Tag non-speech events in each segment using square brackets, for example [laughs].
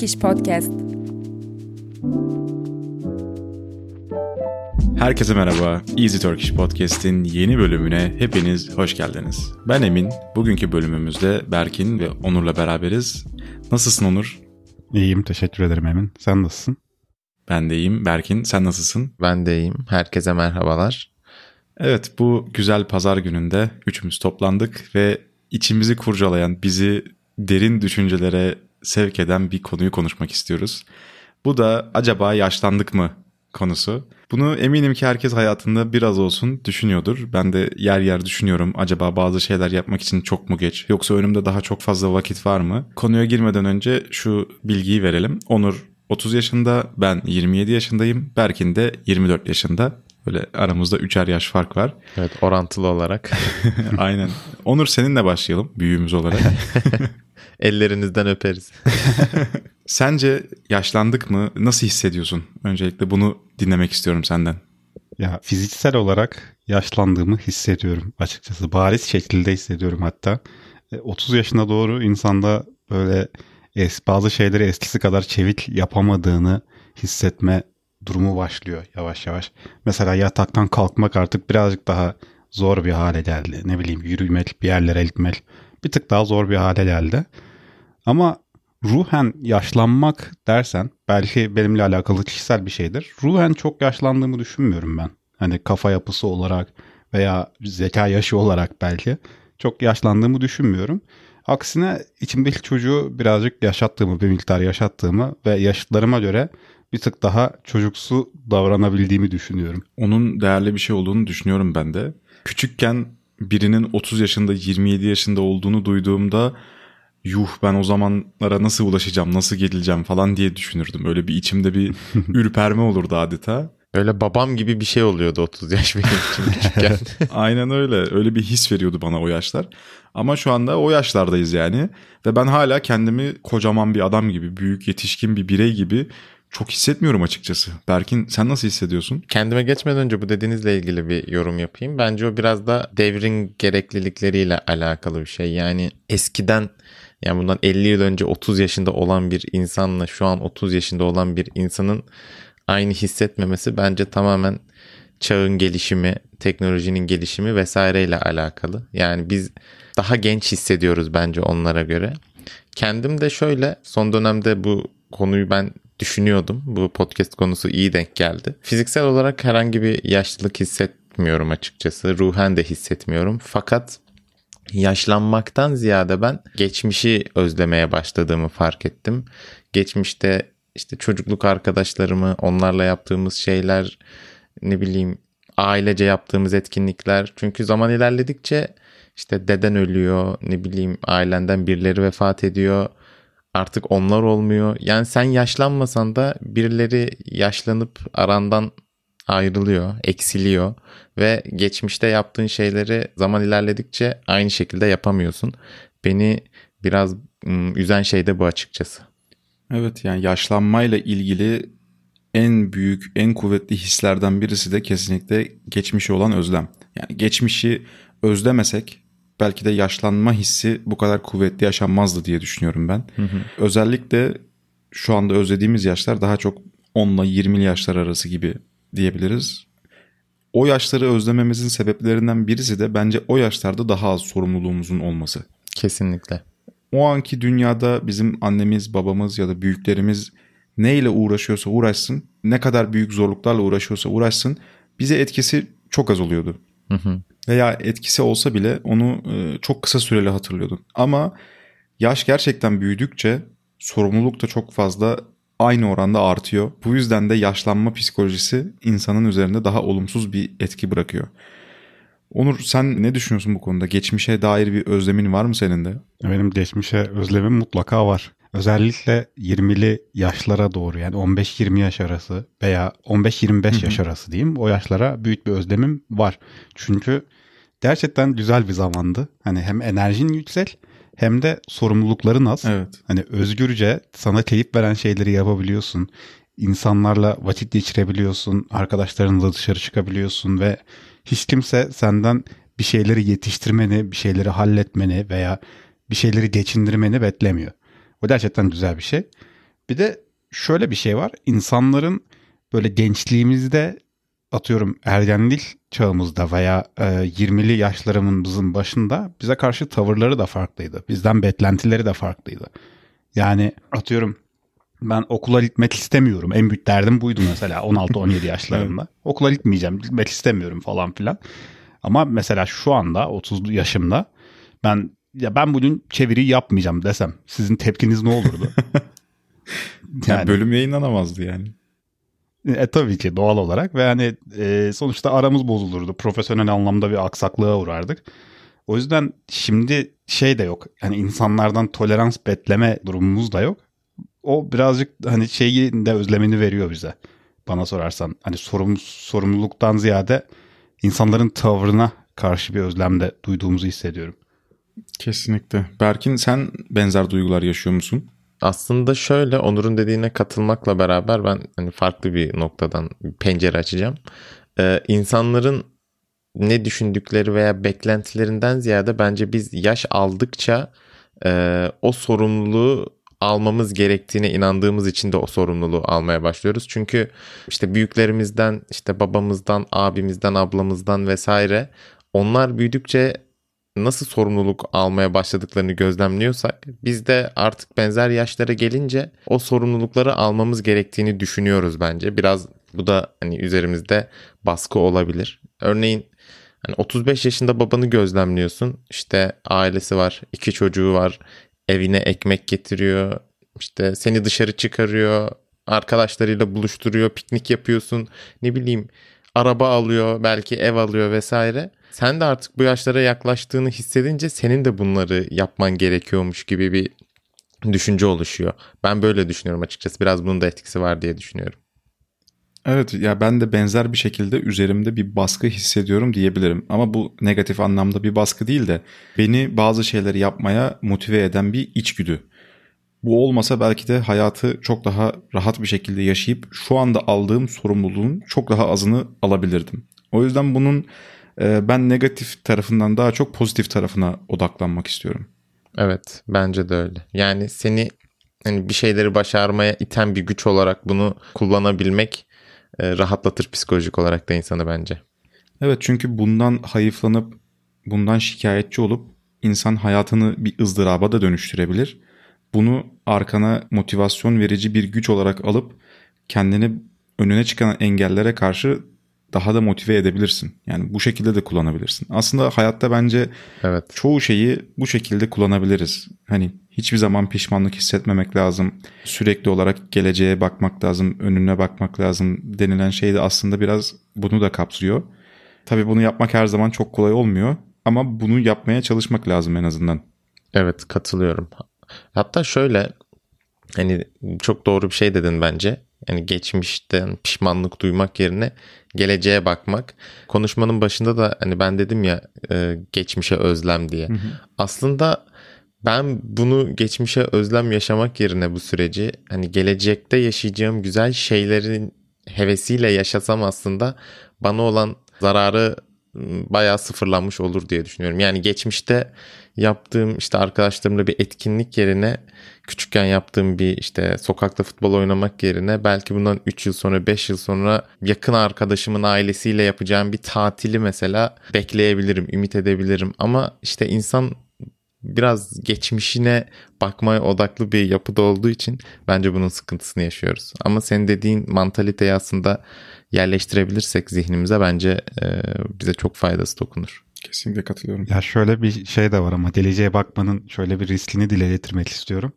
Easy Turkish Podcast. Herkese merhaba. Easy Turkish Podcast'in yeni bölümüne hepiniz hoş geldiniz. Ben Emin. Bugünkü bölümümüzde Berkin ve Onur'la beraberiz. Nasılsın Onur? İyiyim, teşekkür ederim Emin. Sen nasılsın? Ben de iyiyim. Berkin sen nasılsın? Ben de iyiyim. Herkese merhabalar. Evet bu güzel pazar gününde üçümüz toplandık ve içimizi kurcalayan, bizi derin düşüncelere sevk eden bir konuyu konuşmak istiyoruz. Bu da acaba yaşlandık mı konusu. Bunu eminim ki herkes hayatında biraz olsun düşünüyordur. Ben de yer yer düşünüyorum. Acaba bazı şeyler yapmak için çok mu geç? Yoksa önümde daha çok fazla vakit var mı? Konuya girmeden önce şu bilgiyi verelim. Onur 30 yaşında, ben 27 yaşındayım. Berkin de 24 yaşında. Böyle aramızda üçer yaş fark var. Evet orantılı olarak. [laughs] Aynen. Onur seninle başlayalım büyüğümüz olarak. [laughs] Ellerinizden öperiz. [laughs] Sence yaşlandık mı? Nasıl hissediyorsun? Öncelikle bunu dinlemek istiyorum senden. Ya fiziksel olarak yaşlandığımı hissediyorum açıkçası. Bariz şekilde hissediyorum hatta. 30 yaşına doğru insanda böyle es, bazı şeyleri eskisi kadar çevik yapamadığını hissetme durumu başlıyor yavaş yavaş. Mesela yataktan kalkmak artık birazcık daha zor bir hale geldi. Ne bileyim yürümek, bir yerlere gitmek bir tık daha zor bir hale geldi. Ama ruhen yaşlanmak dersen belki benimle alakalı kişisel bir şeydir. Ruhen çok yaşlandığımı düşünmüyorum ben. Hani kafa yapısı olarak veya zeka yaşı olarak belki çok yaşlandığımı düşünmüyorum. Aksine içimdeki çocuğu birazcık yaşattığımı, bir miktar yaşattığımı ve yaşıtlarıma göre bir tık daha çocuksu davranabildiğimi düşünüyorum. Onun değerli bir şey olduğunu düşünüyorum ben de. Küçükken birinin 30 yaşında 27 yaşında olduğunu duyduğumda yuh ben o zamanlara nasıl ulaşacağım nasıl geleceğim falan diye düşünürdüm. Öyle bir içimde bir [laughs] ürperme olurdu adeta. Öyle babam gibi bir şey oluyordu 30 yaş benim için [laughs] küçükken. [laughs] Aynen öyle. Öyle bir his veriyordu bana o yaşlar. Ama şu anda o yaşlardayız yani. Ve ben hala kendimi kocaman bir adam gibi, büyük yetişkin bir birey gibi çok hissetmiyorum açıkçası. Berkin sen nasıl hissediyorsun? Kendime geçmeden önce bu dediğinizle ilgili bir yorum yapayım. Bence o biraz da devrin gereklilikleriyle alakalı bir şey. Yani eskiden yani bundan 50 yıl önce 30 yaşında olan bir insanla şu an 30 yaşında olan bir insanın aynı hissetmemesi bence tamamen çağın gelişimi, teknolojinin gelişimi vesaireyle alakalı. Yani biz daha genç hissediyoruz bence onlara göre. Kendim de şöyle son dönemde bu konuyu ben düşünüyordum. Bu podcast konusu iyi denk geldi. Fiziksel olarak herhangi bir yaşlılık hissetmiyorum açıkçası. Ruhen de hissetmiyorum. Fakat yaşlanmaktan ziyade ben geçmişi özlemeye başladığımı fark ettim. Geçmişte işte çocukluk arkadaşlarımı, onlarla yaptığımız şeyler, ne bileyim ailece yaptığımız etkinlikler. Çünkü zaman ilerledikçe işte deden ölüyor, ne bileyim ailenden birileri vefat ediyor. Artık onlar olmuyor. Yani sen yaşlanmasan da birileri yaşlanıp arandan ayrılıyor, eksiliyor ve geçmişte yaptığın şeyleri zaman ilerledikçe aynı şekilde yapamıyorsun. Beni biraz üzen şey de bu açıkçası. Evet yani yaşlanmayla ilgili en büyük, en kuvvetli hislerden birisi de kesinlikle geçmişi olan özlem. Yani geçmişi özlemesek belki de yaşlanma hissi bu kadar kuvvetli yaşanmazdı diye düşünüyorum ben. Hı hı. Özellikle şu anda özlediğimiz yaşlar daha çok 10 ile 20 yaşlar arası gibi diyebiliriz. O yaşları özlememizin sebeplerinden birisi de bence o yaşlarda daha az sorumluluğumuzun olması. Kesinlikle. O anki dünyada bizim annemiz, babamız ya da büyüklerimiz neyle uğraşıyorsa uğraşsın, ne kadar büyük zorluklarla uğraşıyorsa uğraşsın bize etkisi çok az oluyordu. Hı hı. Veya etkisi olsa bile onu e, çok kısa süreli hatırlıyordun. Ama yaş gerçekten büyüdükçe sorumluluk da çok fazla aynı oranda artıyor. Bu yüzden de yaşlanma psikolojisi insanın üzerinde daha olumsuz bir etki bırakıyor. Onur sen ne düşünüyorsun bu konuda? Geçmişe dair bir özlemin var mı senin de? Benim geçmişe özlemim mutlaka var. Özellikle 20'li yaşlara doğru yani 15-20 yaş arası veya 15-25 yaş arası diyeyim o yaşlara büyük bir özlemim var. Çünkü gerçekten güzel bir zamandı. Hani hem enerjin yüksek hem de sorumlulukların az. Evet. Hani özgürce sana keyif veren şeyleri yapabiliyorsun. İnsanlarla vakit geçirebiliyorsun. Arkadaşlarınla dışarı çıkabiliyorsun ve hiç kimse senden bir şeyleri yetiştirmeni, bir şeyleri halletmeni veya bir şeyleri geçindirmeni beklemiyor. O gerçekten güzel bir şey. Bir de şöyle bir şey var. İnsanların böyle gençliğimizde atıyorum ergenlik çağımızda veya e, 20'li yaşlarımızın başında bize karşı tavırları da farklıydı. Bizden beklentileri de farklıydı. Yani atıyorum ben okula gitmek istemiyorum. En büyük derdim buydu mesela [laughs] 16-17 yaşlarında. Okula gitmeyeceğim, gitmek istemiyorum falan filan. Ama mesela şu anda 30 yaşımda ben ya ben bugün çeviri yapmayacağım desem sizin tepkiniz ne olurdu? [laughs] yani, bölüm yayınlanamazdı yani. E tabii ki doğal olarak ve hani e, sonuçta aramız bozulurdu. Profesyonel anlamda bir aksaklığa uğrardık. O yüzden şimdi şey de yok. Yani insanlardan tolerans bekleme durumumuz da yok. O birazcık hani şeyi de özlemini veriyor bize. Bana sorarsan hani sorum, sorumluluktan ziyade insanların tavrına karşı bir özlem de duyduğumuzu hissediyorum. Kesinlikle. Berkin sen benzer duygular yaşıyor musun? Aslında şöyle Onur'un dediğine katılmakla beraber ben hani farklı bir noktadan pencere açacağım. Ee, insanların ne düşündükleri veya beklentilerinden ziyade bence biz yaş aldıkça e, o sorumluluğu almamız gerektiğine inandığımız için de o sorumluluğu almaya başlıyoruz. Çünkü işte büyüklerimizden, işte babamızdan, abimizden, ablamızdan vesaire onlar büyüdükçe nasıl sorumluluk almaya başladıklarını gözlemliyorsak biz de artık benzer yaşlara gelince o sorumlulukları almamız gerektiğini düşünüyoruz bence. Biraz bu da hani üzerimizde baskı olabilir. Örneğin hani 35 yaşında babanı gözlemliyorsun. İşte ailesi var, iki çocuğu var, evine ekmek getiriyor. İşte seni dışarı çıkarıyor, arkadaşlarıyla buluşturuyor, piknik yapıyorsun. Ne bileyim araba alıyor, belki ev alıyor vesaire. Sen de artık bu yaşlara yaklaştığını hissedince senin de bunları yapman gerekiyormuş gibi bir düşünce oluşuyor. Ben böyle düşünüyorum açıkçası. Biraz bunun da etkisi var diye düşünüyorum. Evet ya ben de benzer bir şekilde üzerimde bir baskı hissediyorum diyebilirim. Ama bu negatif anlamda bir baskı değil de beni bazı şeyleri yapmaya motive eden bir içgüdü. Bu olmasa belki de hayatı çok daha rahat bir şekilde yaşayıp şu anda aldığım sorumluluğun çok daha azını alabilirdim. O yüzden bunun ben negatif tarafından daha çok pozitif tarafına odaklanmak istiyorum. Evet bence de öyle. Yani seni hani bir şeyleri başarmaya iten bir güç olarak bunu kullanabilmek e, rahatlatır psikolojik olarak da insanı bence. Evet çünkü bundan hayıflanıp bundan şikayetçi olup insan hayatını bir ızdıraba da dönüştürebilir. Bunu arkana motivasyon verici bir güç olarak alıp kendini önüne çıkan engellere karşı daha da motive edebilirsin. Yani bu şekilde de kullanabilirsin. Aslında hayatta bence evet. çoğu şeyi bu şekilde kullanabiliriz. Hani hiçbir zaman pişmanlık hissetmemek lazım. Sürekli olarak geleceğe bakmak lazım, önüne bakmak lazım denilen şey de aslında biraz bunu da kapsıyor. Tabii bunu yapmak her zaman çok kolay olmuyor ama bunu yapmaya çalışmak lazım en azından. Evet katılıyorum. Hatta şöyle hani çok doğru bir şey dedin bence. Yani geçmişten pişmanlık duymak yerine geleceğe bakmak. Konuşmanın başında da hani ben dedim ya e, geçmişe özlem diye. Hı hı. Aslında ben bunu geçmişe özlem yaşamak yerine bu süreci hani gelecekte yaşayacağım güzel şeylerin hevesiyle yaşasam aslında bana olan zararı bayağı sıfırlanmış olur diye düşünüyorum. Yani geçmişte yaptığım işte arkadaşlarımla bir etkinlik yerine küçükken yaptığım bir işte sokakta futbol oynamak yerine belki bundan 3 yıl sonra 5 yıl sonra yakın arkadaşımın ailesiyle yapacağım bir tatili mesela bekleyebilirim, ümit edebilirim. Ama işte insan biraz geçmişine bakmaya odaklı bir yapıda olduğu için bence bunun sıkıntısını yaşıyoruz. Ama senin dediğin mantaliteyi aslında yerleştirebilirsek zihnimize bence e, bize çok faydası dokunur. Kesinlikle katılıyorum. Ya şöyle bir şey de var ama geleceğe bakmanın şöyle bir riskini dile getirmek istiyorum.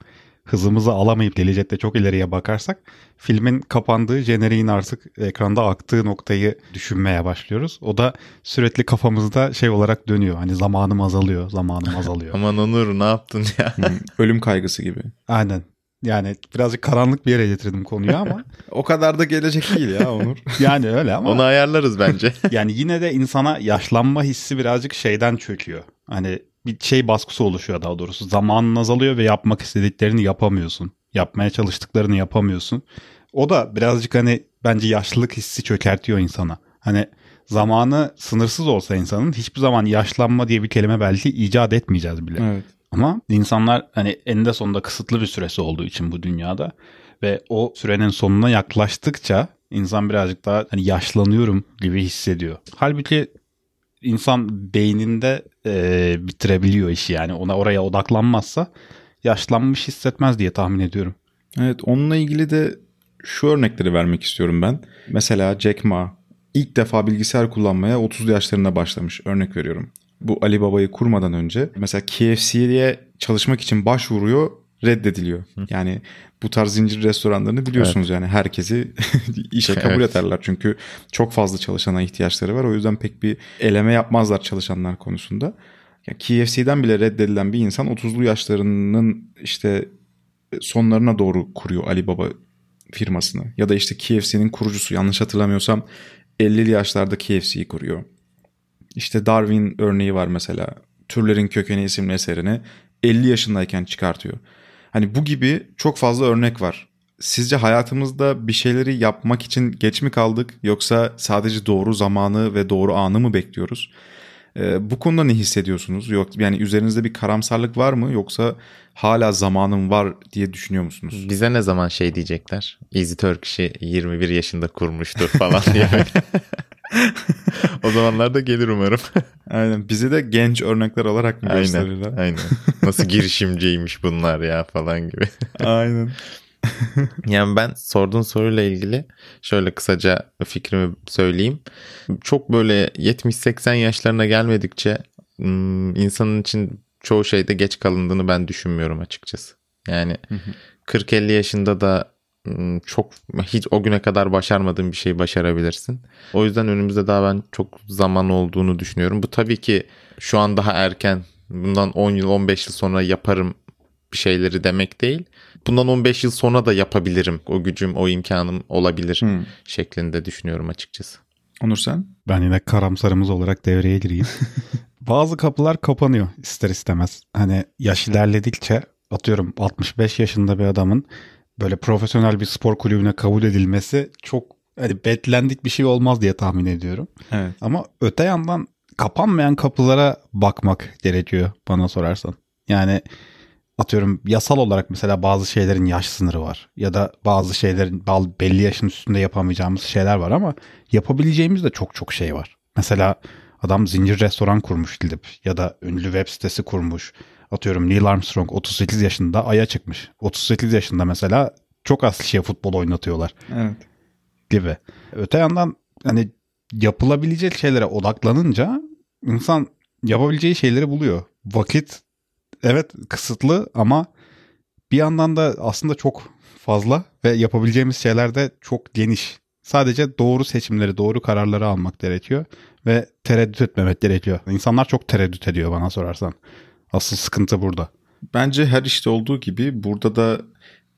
Hızımızı alamayıp gelecekte çok ileriye bakarsak filmin kapandığı, jeneriğin artık ekranda aktığı noktayı düşünmeye başlıyoruz. O da sürekli kafamızda şey olarak dönüyor. Hani zamanım azalıyor, zamanım azalıyor. [laughs] Aman Onur ne yaptın ya? Ölüm kaygısı gibi. Aynen. Yani birazcık karanlık bir yere getirdim konuyu ama. [laughs] o kadar da gelecek değil ya Onur. [laughs] yani öyle ama. Onu ayarlarız bence. yani yine de insana yaşlanma hissi birazcık şeyden çöküyor. Hani bir şey baskısı oluşuyor daha doğrusu. Zamanın azalıyor ve yapmak istediklerini yapamıyorsun. Yapmaya çalıştıklarını yapamıyorsun. O da birazcık hani bence yaşlılık hissi çökertiyor insana. Hani zamanı sınırsız olsa insanın hiçbir zaman yaşlanma diye bir kelime belki icat etmeyeceğiz bile. Evet. Ama insanlar hani eninde sonunda kısıtlı bir süresi olduğu için bu dünyada Ve o sürenin sonuna yaklaştıkça insan birazcık daha hani yaşlanıyorum gibi hissediyor. Halbuki insan beyninde e, bitirebiliyor işi yani ona oraya odaklanmazsa yaşlanmış hissetmez diye tahmin ediyorum. Evet onunla ilgili de şu örnekleri vermek istiyorum ben. Mesela Jack Ma ilk defa bilgisayar kullanmaya 30 yaşlarında başlamış. Örnek veriyorum. Bu Ali Baba'yı kurmadan önce mesela KFC'ye çalışmak için başvuruyor reddediliyor. Yani bu tarz zincir restoranlarını biliyorsunuz evet. yani herkesi [laughs] işe kabul evet. ederler. Çünkü çok fazla çalışana ihtiyaçları var. O yüzden pek bir eleme yapmazlar çalışanlar konusunda. Yani KFC'den bile reddedilen bir insan 30'lu yaşlarının işte sonlarına doğru kuruyor Ali Baba firmasını. Ya da işte KFC'nin kurucusu yanlış hatırlamıyorsam 50'li yaşlarda KFC'yi kuruyor. İşte Darwin örneği var mesela. Türlerin Kökeni isimli eserini 50 yaşındayken çıkartıyor. Hani bu gibi çok fazla örnek var. Sizce hayatımızda bir şeyleri yapmak için geç mi kaldık yoksa sadece doğru zamanı ve doğru anı mı bekliyoruz? Ee, bu konuda ne hissediyorsunuz? Yok yani üzerinizde bir karamsarlık var mı yoksa hala zamanım var diye düşünüyor musunuz? Bize ne zaman şey diyecekler? Easy Turkish'i 21 yaşında kurmuştur falan [laughs] diye. O zamanlarda gelir umarım. [laughs] Aynen. Bizi de genç örnekler olarak mı aynen, gösterirler? Aynen. [laughs] Nasıl girişimciymiş bunlar ya falan gibi. aynen. [laughs] yani ben sorduğun soruyla ilgili şöyle kısaca fikrimi söyleyeyim. Çok böyle 70-80 yaşlarına gelmedikçe hmm, insanın için çoğu şeyde geç kalındığını ben düşünmüyorum açıkçası. Yani 40-50 yaşında da çok hiç o güne kadar başarmadığın bir şey başarabilirsin. O yüzden önümüzde daha ben çok zaman olduğunu düşünüyorum. Bu tabii ki şu an daha erken. Bundan 10 yıl 15 yıl sonra yaparım bir şeyleri demek değil. Bundan 15 yıl sonra da yapabilirim. O gücüm, o imkanım olabilir hmm. şeklinde düşünüyorum açıkçası. Onur sen? Ben yine karamsarımız olarak devreye gireyim. [laughs] Bazı kapılar kapanıyor ister istemez. Hani yaş ilerledikçe atıyorum 65 yaşında bir adamın böyle profesyonel bir spor kulübüne kabul edilmesi çok hani beklendik bir şey olmaz diye tahmin ediyorum. Evet. Ama öte yandan kapanmayan kapılara bakmak gerekiyor bana sorarsan. Yani atıyorum yasal olarak mesela bazı şeylerin yaş sınırı var ya da bazı şeylerin belli yaşın üstünde yapamayacağımız şeyler var ama yapabileceğimiz de çok çok şey var. Mesela adam zincir restoran kurmuş gidip ya da ünlü web sitesi kurmuş Atıyorum Neil Armstrong 38 yaşında Ay'a çıkmış. 38 yaşında mesela çok az kişiye futbol oynatıyorlar. Evet. Gibi. Öte yandan hani yapılabilecek şeylere odaklanınca insan yapabileceği şeyleri buluyor. Vakit evet kısıtlı ama bir yandan da aslında çok fazla ve yapabileceğimiz şeyler de çok geniş. Sadece doğru seçimleri, doğru kararları almak gerekiyor ve tereddüt etmemek gerekiyor. İnsanlar çok tereddüt ediyor bana sorarsan. Asıl sıkıntı burada. Bence her işte olduğu gibi burada da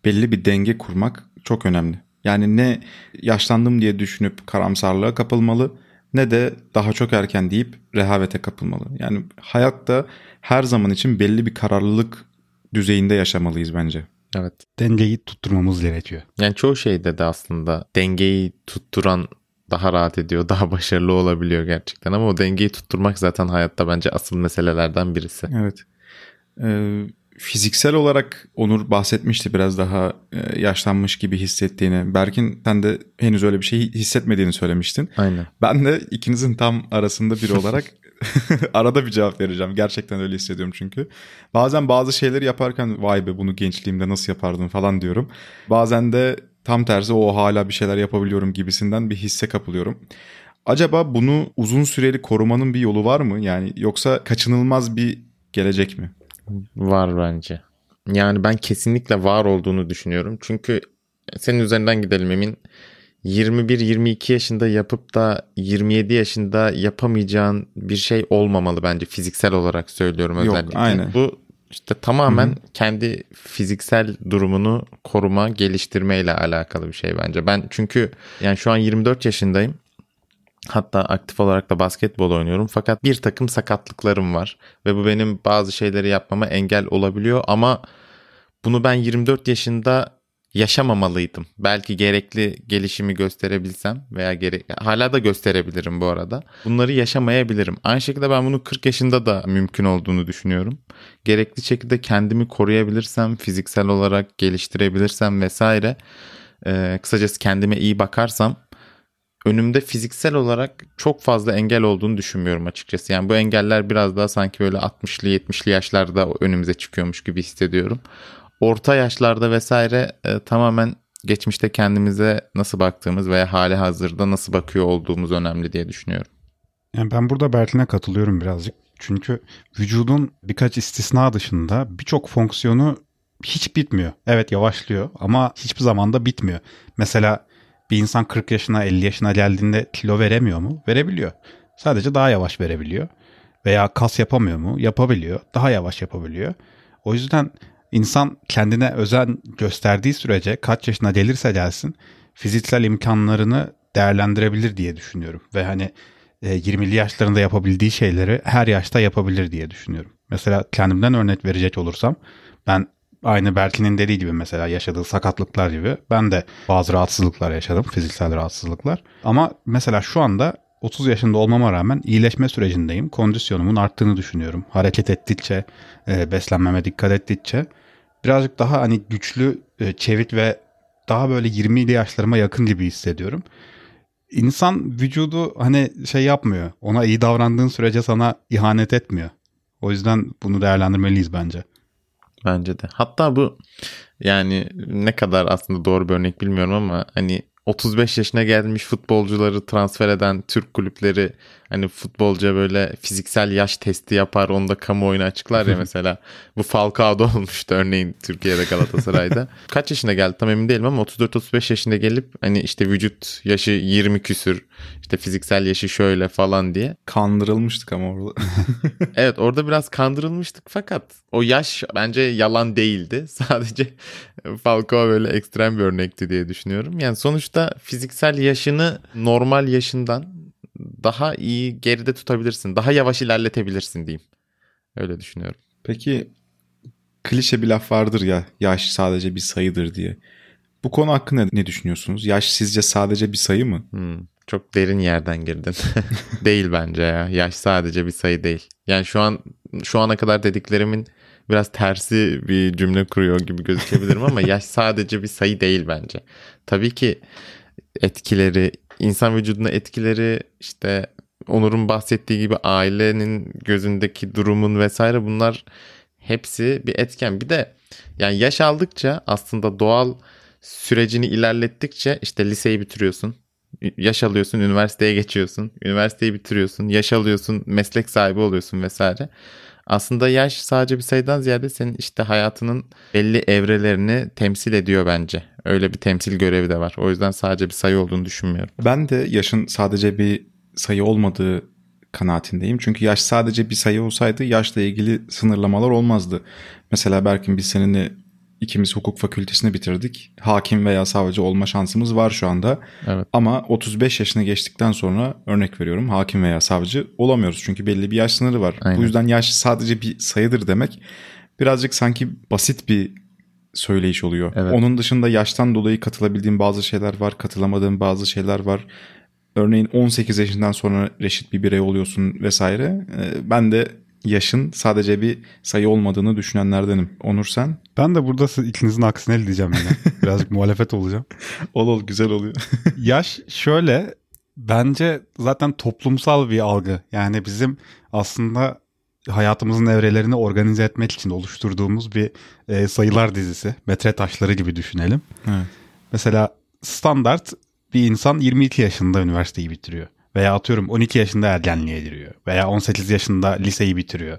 belli bir denge kurmak çok önemli. Yani ne yaşlandım diye düşünüp karamsarlığa kapılmalı ne de daha çok erken deyip rehavete kapılmalı. Yani hayatta her zaman için belli bir kararlılık düzeyinde yaşamalıyız bence. Evet. Dengeyi tutturmamız gerekiyor. Yani çoğu şeyde de aslında dengeyi tutturan daha rahat ediyor, [laughs] daha başarılı olabiliyor gerçekten. Ama o dengeyi tutturmak zaten hayatta bence asıl meselelerden birisi. Evet. Ee, fiziksel olarak Onur bahsetmişti biraz daha e, yaşlanmış gibi hissettiğini. Berkin sen de henüz öyle bir şey hissetmediğini söylemiştin. Aynen. Ben de ikinizin tam arasında biri olarak [laughs] [laughs] arada bir cevap vereceğim. Gerçekten öyle hissediyorum çünkü. Bazen bazı şeyleri yaparken vay be bunu gençliğimde nasıl yapardım falan diyorum. Bazen de Tam tersi o hala bir şeyler yapabiliyorum gibisinden bir hisse kapılıyorum. Acaba bunu uzun süreli korumanın bir yolu var mı? Yani yoksa kaçınılmaz bir gelecek mi? Var bence. Yani ben kesinlikle var olduğunu düşünüyorum. Çünkü senin üzerinden gidelim Emin. 21-22 yaşında yapıp da 27 yaşında yapamayacağın bir şey olmamalı bence fiziksel olarak söylüyorum özellikle. Yok, aynen. Bu işte tamamen Hı-hı. kendi fiziksel durumunu koruma, geliştirmeyle alakalı bir şey bence. Ben çünkü yani şu an 24 yaşındayım. Hatta aktif olarak da basketbol oynuyorum. Fakat bir takım sakatlıklarım var. Ve bu benim bazı şeyleri yapmama engel olabiliyor. Ama bunu ben 24 yaşında yaşamamalıydım. Belki gerekli gelişimi gösterebilsem veya gere hala da gösterebilirim bu arada. Bunları yaşamayabilirim. Aynı şekilde ben bunu 40 yaşında da mümkün olduğunu düşünüyorum. Gerekli şekilde kendimi koruyabilirsem, fiziksel olarak geliştirebilirsem vesaire, e, kısacası kendime iyi bakarsam önümde fiziksel olarak çok fazla engel olduğunu düşünmüyorum açıkçası. Yani bu engeller biraz daha sanki böyle 60'lı 70'li yaşlarda önümüze çıkıyormuş gibi hissediyorum. Orta yaşlarda vesaire e, tamamen geçmişte kendimize nasıl baktığımız veya hali hazırda nasıl bakıyor olduğumuz önemli diye düşünüyorum. Yani ben burada Berlin'e katılıyorum birazcık. Çünkü vücudun birkaç istisna dışında birçok fonksiyonu hiç bitmiyor. Evet yavaşlıyor ama hiçbir zaman da bitmiyor. Mesela bir insan 40 yaşına 50 yaşına geldiğinde kilo veremiyor mu? Verebiliyor. Sadece daha yavaş verebiliyor. Veya kas yapamıyor mu? Yapabiliyor. Daha yavaş yapabiliyor. O yüzden insan kendine özen gösterdiği sürece kaç yaşına gelirse gelsin fiziksel imkanlarını değerlendirebilir diye düşünüyorum. Ve hani 20'li e, yaşlarında yapabildiği şeyleri her yaşta yapabilir diye düşünüyorum. Mesela kendimden örnek verecek olursam ben Aynı Berkin'in dediği gibi mesela yaşadığı sakatlıklar gibi ben de bazı rahatsızlıklar yaşadım. Fiziksel rahatsızlıklar. Ama mesela şu anda 30 yaşında olmama rağmen iyileşme sürecindeyim. Kondisyonumun arttığını düşünüyorum. Hareket ettikçe, e, beslenmeme dikkat ettikçe birazcık daha hani güçlü, e, çevik ve daha böyle 20'li yaşlarıma yakın gibi hissediyorum. İnsan vücudu hani şey yapmıyor. Ona iyi davrandığın sürece sana ihanet etmiyor. O yüzden bunu değerlendirmeliyiz bence. Bence de. Hatta bu yani ne kadar aslında doğru bir örnek bilmiyorum ama hani 35 yaşına gelmiş futbolcuları transfer eden Türk kulüpleri hani futbolca böyle fiziksel yaş testi yapar onu da kamuoyuna açıklar ya [laughs] mesela. Bu Falcao'da olmuştu örneğin Türkiye'de Galatasaray'da. [laughs] Kaç yaşında geldi tam emin değilim ama 34-35 yaşında gelip hani işte vücut yaşı 20 küsür işte fiziksel yaşı şöyle falan diye. Kandırılmıştık ama orada. [laughs] evet orada biraz kandırılmıştık fakat o yaş bence yalan değildi. Sadece Falcao böyle ekstrem bir örnekti diye düşünüyorum. Yani sonuçta fiziksel yaşını normal yaşından daha iyi geride tutabilirsin. Daha yavaş ilerletebilirsin diyeyim. Öyle düşünüyorum. Peki klişe bir laf vardır ya yaş sadece bir sayıdır diye. Bu konu hakkında ne düşünüyorsunuz? Yaş sizce sadece bir sayı mı? Hmm, çok derin yerden girdin. [laughs] değil bence ya. Yaş sadece bir sayı değil. Yani şu an şu ana kadar dediklerimin biraz tersi bir cümle kuruyor gibi gözükebilirim ama yaş [laughs] sadece bir sayı değil bence. Tabii ki etkileri, insan vücuduna etkileri işte Onur'un bahsettiği gibi ailenin gözündeki durumun vesaire bunlar hepsi bir etken. Bir de yani yaş aldıkça aslında doğal sürecini ilerlettikçe işte liseyi bitiriyorsun. Yaş alıyorsun, üniversiteye geçiyorsun. Üniversiteyi bitiriyorsun, yaş alıyorsun, meslek sahibi oluyorsun vesaire. Aslında yaş sadece bir sayıdan ziyade senin işte hayatının belli evrelerini temsil ediyor bence. Öyle bir temsil görevi de var. O yüzden sadece bir sayı olduğunu düşünmüyorum. Ben de yaşın sadece bir sayı olmadığı kanaatindeyim. Çünkü yaş sadece bir sayı olsaydı yaşla ilgili sınırlamalar olmazdı. Mesela Berkin biz seninle ikimiz hukuk fakültesini bitirdik. Hakim veya savcı olma şansımız var şu anda. Evet. Ama 35 yaşına geçtikten sonra örnek veriyorum hakim veya savcı olamıyoruz. Çünkü belli bir yaş sınırı var. Aynen. Bu yüzden yaş sadece bir sayıdır demek birazcık sanki basit bir söyleyiş oluyor. Evet. Onun dışında yaştan dolayı katılabildiğim bazı şeyler var, katılamadığım bazı şeyler var. Örneğin 18 yaşından sonra reşit bir birey oluyorsun vesaire. Ee, ben de yaşın sadece bir sayı olmadığını düşünenlerdenim. Onur sen? Ben de burada ikinizin aksine diyeceğim yine. Birazcık [laughs] muhalefet olacağım. ol ol güzel oluyor. [laughs] Yaş şöyle bence zaten toplumsal bir algı. Yani bizim aslında hayatımızın evrelerini organize etmek için oluşturduğumuz bir e, sayılar dizisi. Metre taşları gibi düşünelim. Evet. Mesela standart bir insan 22 yaşında üniversiteyi bitiriyor. Veya atıyorum 12 yaşında ergenliğe giriyor. Veya 18 yaşında liseyi bitiriyor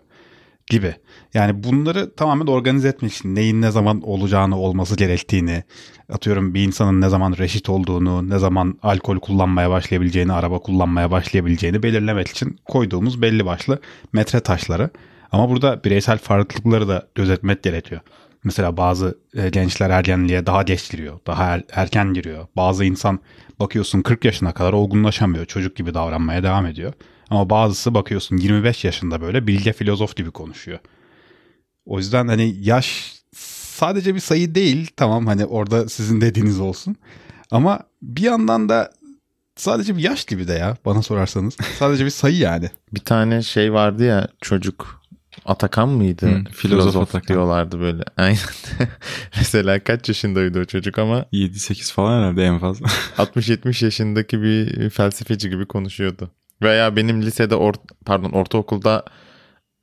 gibi. Yani bunları tamamen organize etmek için neyin ne zaman olacağını olması gerektiğini, atıyorum bir insanın ne zaman reşit olduğunu, ne zaman alkol kullanmaya başlayabileceğini, araba kullanmaya başlayabileceğini belirlemek için koyduğumuz belli başlı metre taşları. Ama burada bireysel farklılıkları da gözetmek gerekiyor. Mesela bazı e, gençler ergenliğe daha geç giriyor, daha er, erken giriyor. Bazı insan bakıyorsun 40 yaşına kadar olgunlaşamıyor, çocuk gibi davranmaya devam ediyor. Ama bazısı bakıyorsun 25 yaşında böyle bilge filozof gibi konuşuyor. O yüzden hani yaş sadece bir sayı değil tamam hani orada sizin dediğiniz olsun. Ama bir yandan da sadece bir yaş gibi de ya bana sorarsanız. Sadece bir sayı yani. Bir tane şey vardı ya çocuk Atakan mıydı? Hı, filozof Atakan. diyorlardı böyle. [laughs] Aynen. Mesela kaç yaşındaydı o çocuk ama 7-8 falan herhalde en fazla. [laughs] 60-70 yaşındaki bir felsefeci gibi konuşuyordu. Veya benim lisede or pardon ortaokulda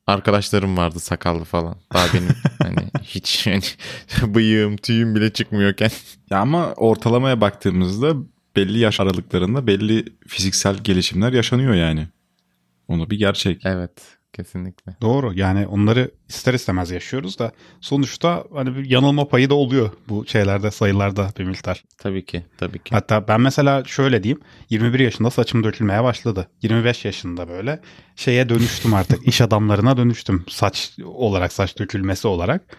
arkadaşlarım vardı sakallı falan. Daha benim [laughs] hani hiç hani bıyığım tüyüm bile çıkmıyorken. ya ama ortalamaya baktığımızda belli yaş aralıklarında belli fiziksel gelişimler yaşanıyor yani. Onu bir gerçek. Evet kesinlikle. Doğru yani onları ister istemez yaşıyoruz da sonuçta hani bir yanılma payı da oluyor bu şeylerde sayılarda bir miktar. Tabii ki tabii ki. Hatta ben mesela şöyle diyeyim 21 yaşında saçım dökülmeye başladı. 25 yaşında böyle şeye dönüştüm artık [laughs] iş adamlarına dönüştüm saç olarak saç dökülmesi olarak.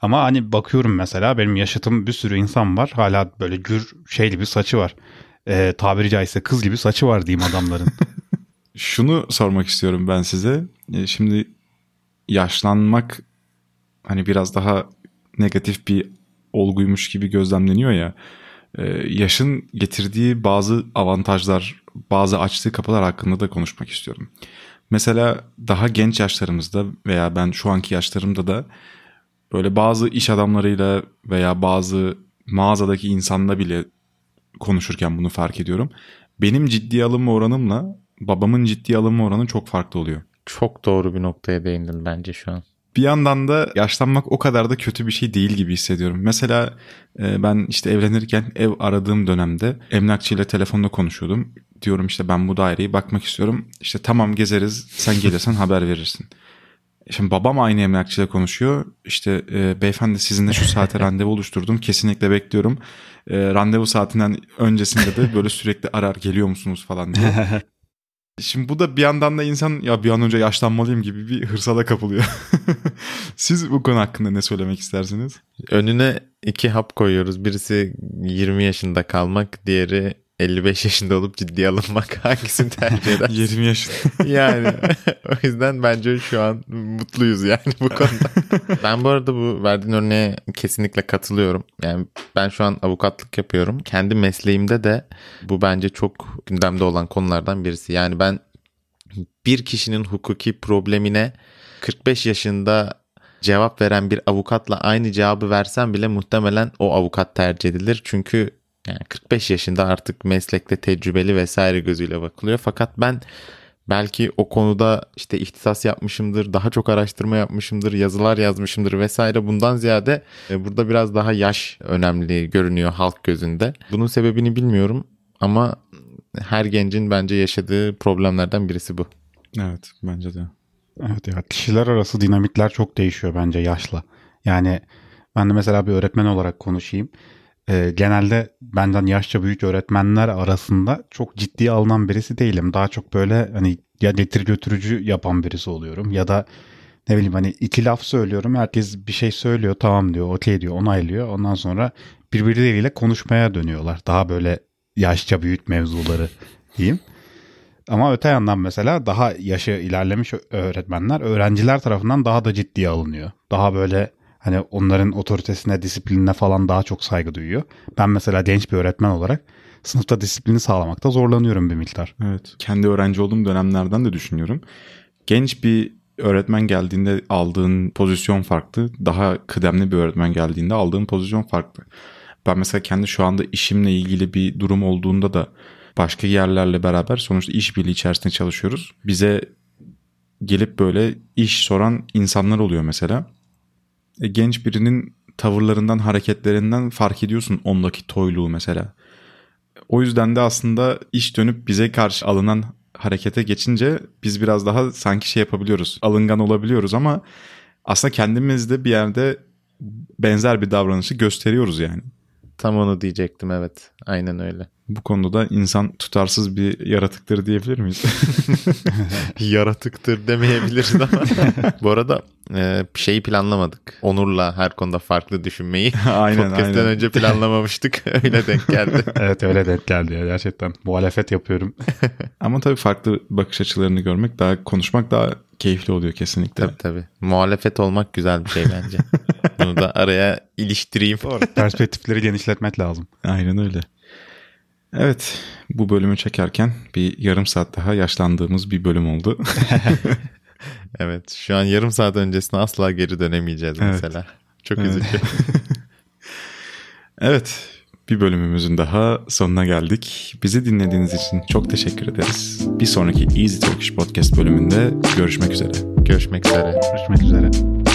Ama hani bakıyorum mesela benim yaşıtım bir sürü insan var hala böyle gür şeyli bir saçı var. Ee, tabiri caizse kız gibi saçı var diyeyim adamların. [laughs] Şunu sormak istiyorum ben size. E, Şimdi yaşlanmak hani biraz daha negatif bir olguymuş gibi gözlemleniyor ya. E, Yaşın getirdiği bazı avantajlar, bazı açtığı kapılar hakkında da konuşmak istiyorum. Mesela daha genç yaşlarımızda veya ben şu anki yaşlarımda da böyle bazı iş adamlarıyla veya bazı mağazadaki insanla bile konuşurken bunu fark ediyorum. Benim ciddiye alınma oranımla babamın ciddiye alınma oranı çok farklı oluyor. Çok doğru bir noktaya değindin bence şu an. Bir yandan da yaşlanmak o kadar da kötü bir şey değil gibi hissediyorum. Mesela e, ben işte evlenirken ev aradığım dönemde emlakçıyla telefonda konuşuyordum. Diyorum işte ben bu daireyi bakmak istiyorum. İşte tamam gezeriz sen gelirsen [laughs] haber verirsin. Şimdi babam aynı emlakçıyla konuşuyor. İşte e, beyefendi sizinle şu saate [laughs] randevu oluşturdum. Kesinlikle bekliyorum. E, randevu saatinden öncesinde de böyle sürekli arar geliyor musunuz falan diye. [laughs] Şimdi bu da bir yandan da insan ya bir an önce yaşlanmalıyım gibi bir hırsala kapılıyor. [laughs] Siz bu konu hakkında ne söylemek istersiniz? Önüne iki hap koyuyoruz. Birisi 20 yaşında kalmak, diğeri 55 yaşında olup ciddiye alınmak. [laughs] Hangisini tercih eder? 20 yaşında. [laughs] yani o yüzden bence şu an mutluyuz yani bu konuda. [laughs] ben bu arada bu verdiğin örneğe kesinlikle katılıyorum. Yani ben şu an avukatlık yapıyorum. Kendi mesleğimde de bu bence çok gündemde olan konulardan birisi. Yani ben bir kişinin hukuki problemine 45 yaşında cevap veren bir avukatla aynı cevabı versem bile muhtemelen o avukat tercih edilir. Çünkü yani 45 yaşında artık meslekte tecrübeli vesaire gözüyle bakılıyor. Fakat ben belki o konuda işte ihtisas yapmışımdır, daha çok araştırma yapmışımdır, yazılar yazmışımdır vesaire. Bundan ziyade e, burada biraz daha yaş önemli görünüyor halk gözünde. Bunun sebebini bilmiyorum ama her gencin bence yaşadığı problemlerden birisi bu. Evet bence de. Evet ya kişiler arası dinamikler çok değişiyor bence yaşla. Yani ben de mesela bir öğretmen olarak konuşayım. Ee, genelde benden yaşça büyük öğretmenler arasında çok ciddi alınan birisi değilim. Daha çok böyle hani ya getir götürücü yapan birisi oluyorum ya da ne bileyim hani iki laf söylüyorum herkes bir şey söylüyor tamam diyor okey diyor onaylıyor ondan sonra birbirleriyle konuşmaya dönüyorlar. Daha böyle yaşça büyük mevzuları [laughs] diyeyim. Ama öte yandan mesela daha yaşı ilerlemiş öğretmenler öğrenciler tarafından daha da ciddiye alınıyor. Daha böyle hani onların otoritesine, disiplinine falan daha çok saygı duyuyor. Ben mesela genç bir öğretmen olarak sınıfta disiplini sağlamakta zorlanıyorum bir miktar. Evet. Kendi öğrenci olduğum dönemlerden de düşünüyorum. Genç bir öğretmen geldiğinde aldığın pozisyon farklı. Daha kıdemli bir öğretmen geldiğinde aldığın pozisyon farklı. Ben mesela kendi şu anda işimle ilgili bir durum olduğunda da başka yerlerle beraber sonuçta işbirliği içerisinde çalışıyoruz. Bize gelip böyle iş soran insanlar oluyor mesela. E, genç birinin tavırlarından, hareketlerinden fark ediyorsun ondaki toyluğu mesela. O yüzden de aslında iş dönüp bize karşı alınan harekete geçince biz biraz daha sanki şey yapabiliyoruz. Alıngan olabiliyoruz ama aslında kendimizde bir yerde benzer bir davranışı gösteriyoruz yani. Tam onu diyecektim evet. Aynen öyle. Bu konuda da insan tutarsız bir yaratıktır diyebilir miyiz? [laughs] Yaratıktır demeyebiliriz ama. Bu arada e, şeyi planlamadık. Onur'la her konuda farklı düşünmeyi. [laughs] aynen Podcast'ten aynen. önce planlamamıştık. [laughs] Öyle denk geldi. [laughs] evet öyle denk geldi ya gerçekten. Muhalefet yapıyorum. Ama tabii farklı bakış açılarını görmek daha konuşmak daha keyifli oluyor kesinlikle. tabii tabii. Muhalefet olmak güzel bir şey bence. Bunu da araya iliştireyim. Perspektifleri genişletmek lazım. Aynen öyle. Evet bu bölümü çekerken bir yarım saat daha yaşlandığımız bir bölüm oldu. Evet şu an yarım saat öncesine asla geri dönemeyeceğiz Evet. mesela. Çok Evet. üzücü. [laughs] evet bir bölümümüzün daha sonuna geldik. Bizi dinlediğiniz için çok teşekkür ederiz. Bir sonraki Easy Turkish Podcast bölümünde görüşmek üzere. Görüşmek üzere. Görüşmek üzere.